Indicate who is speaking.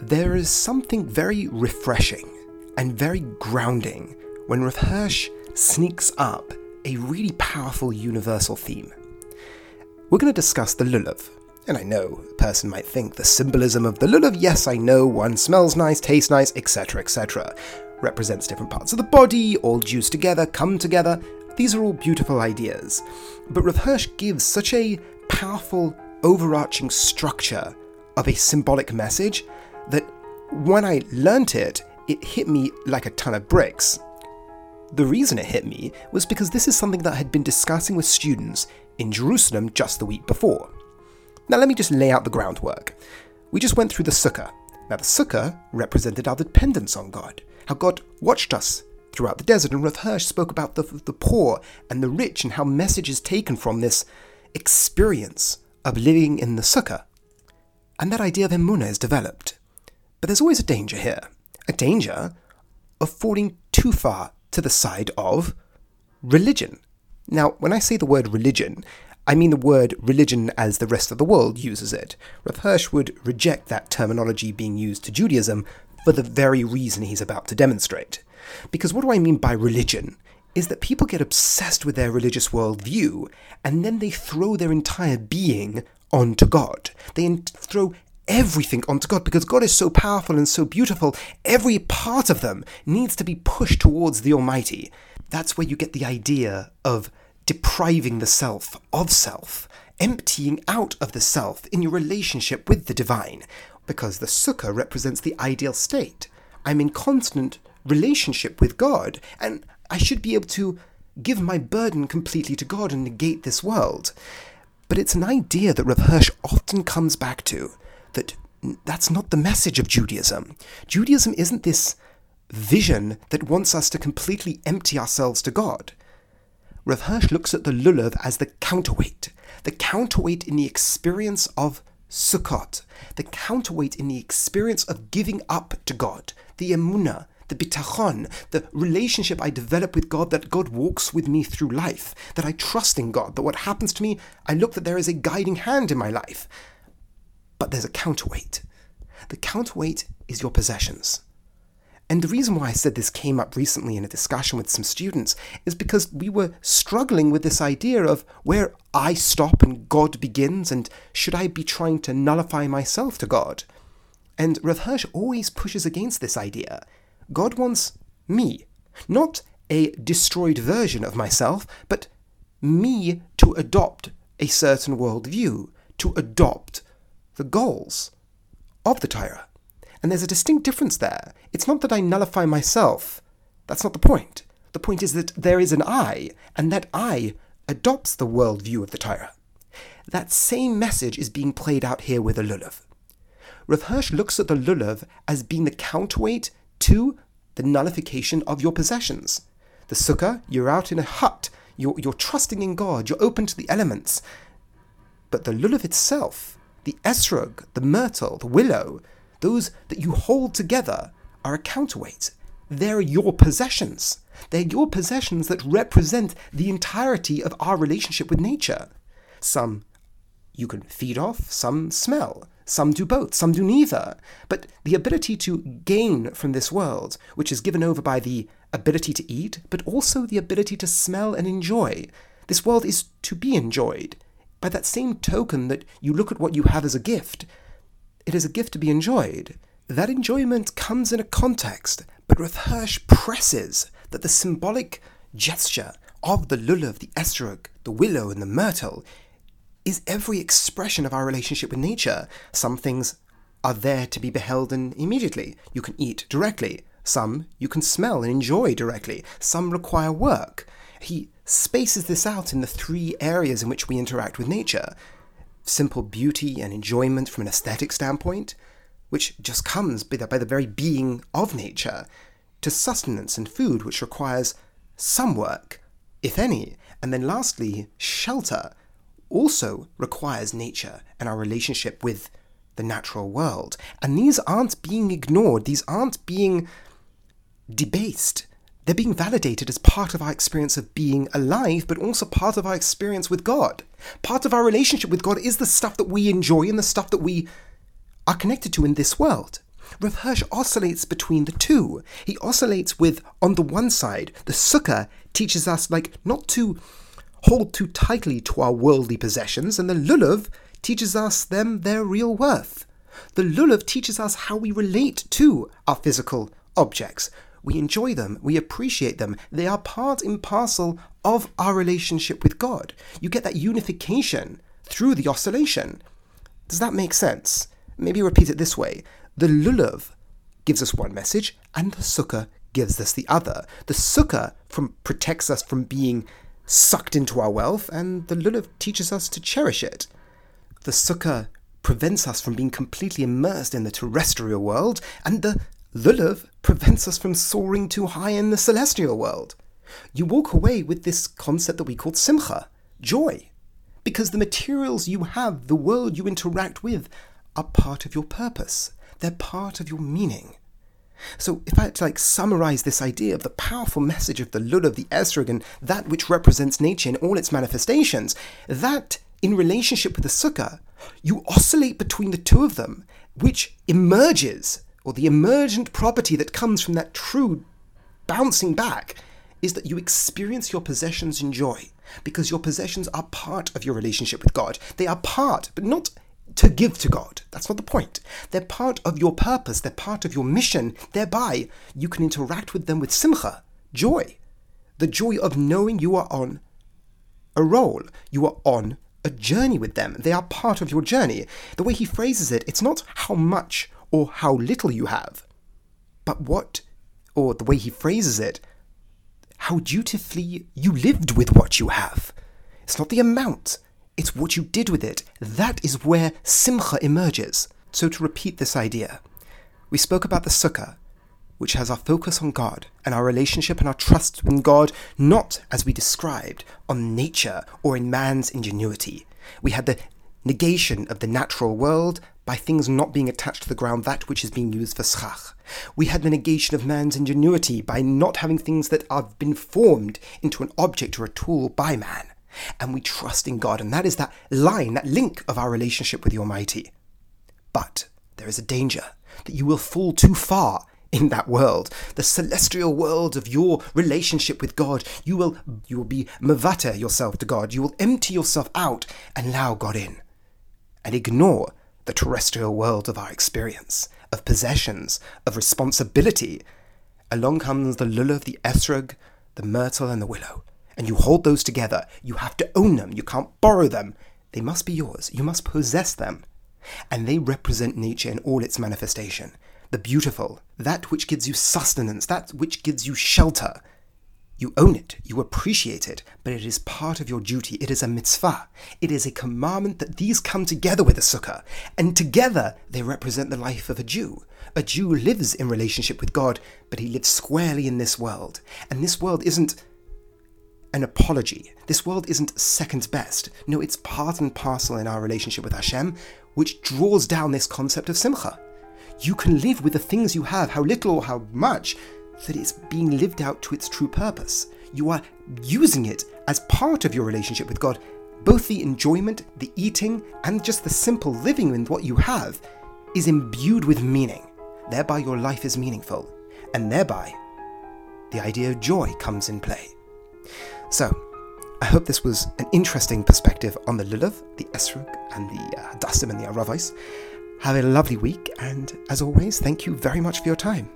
Speaker 1: There is something very refreshing and very grounding when Rav sneaks up a really powerful universal theme. We're going to discuss the lulav. And I know a person might think the symbolism of the lulav, yes, I know, one smells nice, tastes nice, etc., etc. Represents different parts of the body, all juice together, come together. These are all beautiful ideas. But Rav gives such a powerful, overarching structure of a symbolic message that when I learnt it, it hit me like a ton of bricks. The reason it hit me was because this is something that I had been discussing with students in Jerusalem just the week before. Now, let me just lay out the groundwork. We just went through the Sukkah. Now, the Sukkah represented our dependence on God, how God watched us throughout the desert, and Rav Hirsch spoke about the, the poor and the rich and how message is taken from this experience of living in the Sukkah. And that idea of Emunah is developed. But there's always a danger here a danger of falling too far to the side of religion. Now, when I say the word religion, I mean the word religion as the rest of the world uses it. Rav Hirsch would reject that terminology being used to Judaism for the very reason he's about to demonstrate. Because what do I mean by religion? Is that people get obsessed with their religious worldview and then they throw their entire being onto God. They throw everything onto God because God is so powerful and so beautiful. Every part of them needs to be pushed towards the Almighty. That's where you get the idea of depriving the self of self, emptying out of the self in your relationship with the divine, because the sukkah represents the ideal state. I'm in constant relationship with God, and I should be able to give my burden completely to God and negate this world. But it's an idea that Rav Hirsch often comes back to that that's not the message of Judaism. Judaism isn't this vision that wants us to completely empty ourselves to God. Rav Hirsch looks at the lulav as the counterweight, the counterweight in the experience of Sukkot, the counterweight in the experience of giving up to God, the emunah, the bitachon, the relationship I develop with God, that God walks with me through life, that I trust in God, that what happens to me, I look that there is a guiding hand in my life. But there's a counterweight. The counterweight is your possessions. And the reason why I said this came up recently in a discussion with some students is because we were struggling with this idea of where I stop and God begins, and should I be trying to nullify myself to God? And Rav Hirsch always pushes against this idea. God wants me, not a destroyed version of myself, but me to adopt a certain worldview, to adopt the goals of the Torah. And there's a distinct difference there. It's not that I nullify myself. That's not the point. The point is that there is an I, and that I adopts the worldview of the Torah. That same message is being played out here with the lulav. Rav Hirsch looks at the lulav as being the counterweight to the nullification of your possessions. The sukkah, you're out in a hut, you're, you're trusting in God, you're open to the elements. But the lulav itself the esrog, the myrtle, the willow, those that you hold together are a counterweight. They're your possessions. They're your possessions that represent the entirety of our relationship with nature. Some you can feed off, some smell, some do both, some do neither. But the ability to gain from this world, which is given over by the ability to eat, but also the ability to smell and enjoy, this world is to be enjoyed by that same token that you look at what you have as a gift, it is a gift to be enjoyed. That enjoyment comes in a context, but Rav Hirsch presses that the symbolic gesture of the lulav, the esrog, the willow, and the myrtle is every expression of our relationship with nature. Some things are there to be beheld and immediately. You can eat directly. Some you can smell and enjoy directly. Some require work. He spaces this out in the three areas in which we interact with nature simple beauty and enjoyment from an aesthetic standpoint, which just comes by the, by the very being of nature, to sustenance and food, which requires some work, if any, and then lastly, shelter also requires nature and our relationship with the natural world. And these aren't being ignored, these aren't being debased. They're being validated as part of our experience of being alive, but also part of our experience with God. Part of our relationship with God is the stuff that we enjoy and the stuff that we are connected to in this world. Rav Hirsch oscillates between the two. He oscillates with, on the one side, the sukkah teaches us, like, not to hold too tightly to our worldly possessions, and the lulav teaches us them their real worth. The lulav teaches us how we relate to our physical objects. We enjoy them, we appreciate them, they are part and parcel of our relationship with God. You get that unification through the oscillation. Does that make sense? Maybe repeat it this way The lulav gives us one message, and the sukkah gives us the other. The sukkah from, protects us from being sucked into our wealth, and the lulav teaches us to cherish it. The sukkah prevents us from being completely immersed in the terrestrial world, and the lulav prevents us from soaring too high in the celestial world. You walk away with this concept that we call simcha, joy, because the materials you have, the world you interact with, are part of your purpose. They're part of your meaning. So, if I had to like summarize this idea of the powerful message of the lulav, the esrog, and that which represents nature in all its manifestations, that in relationship with the sukkah, you oscillate between the two of them, which emerges, the emergent property that comes from that true bouncing back, is that you experience your possessions in joy, because your possessions are part of your relationship with God. They are part, but not to give to God. That's not the point. They're part of your purpose, they're part of your mission. Thereby, you can interact with them with simcha, joy. The joy of knowing you are on a role, you are on a journey with them. They are part of your journey. The way he phrases it, it's not how much or how little you have, but what, or the way he phrases it, how dutifully you lived with what you have. It's not the amount, it's what you did with it. That is where simcha emerges. So, to repeat this idea, we spoke about the sukkah, which has our focus on God and our relationship and our trust in God, not as we described on nature or in man's ingenuity. We had the negation of the natural world by things not being attached to the ground, that which is being used for schach. We had the negation of man's ingenuity by not having things that have been formed into an object or a tool by man and we trust in God. And that is that line, that link of our relationship with the Almighty. But there is a danger that you will fall too far in that world, the celestial world of your relationship with God. You will you will be mevatel yourself to God. You will empty yourself out and allow God in, and ignore the terrestrial world of our experience, of possessions, of responsibility. Along comes the lulav, the esrog, the myrtle, and the willow and you hold those together. You have to own them. You can't borrow them. They must be yours. You must possess them. And they represent nature in all its manifestation. The beautiful, that which gives you sustenance, that which gives you shelter. You own it, you appreciate it, but it is part of your duty. It is a mitzvah. It is a commandment that these come together with a sukkah, and together they represent the life of a Jew. A Jew lives in relationship with God, but he lives squarely in this world. And this world isn't an apology. This world isn't second best. No, it's part and parcel in our relationship with Hashem, which draws down this concept of simcha. You can live with the things you have, how little or how much, that it's being lived out to its true purpose. You are using it as part of your relationship with God. Both the enjoyment, the eating, and just the simple living with what you have is imbued with meaning. Thereby, your life is meaningful, and thereby, the idea of joy comes in play. So, I hope this was an interesting perspective on the Lulav, the Esrog, and the uh, Hadassim and the Aravais. Have a lovely week, and as always, thank you very much for your time.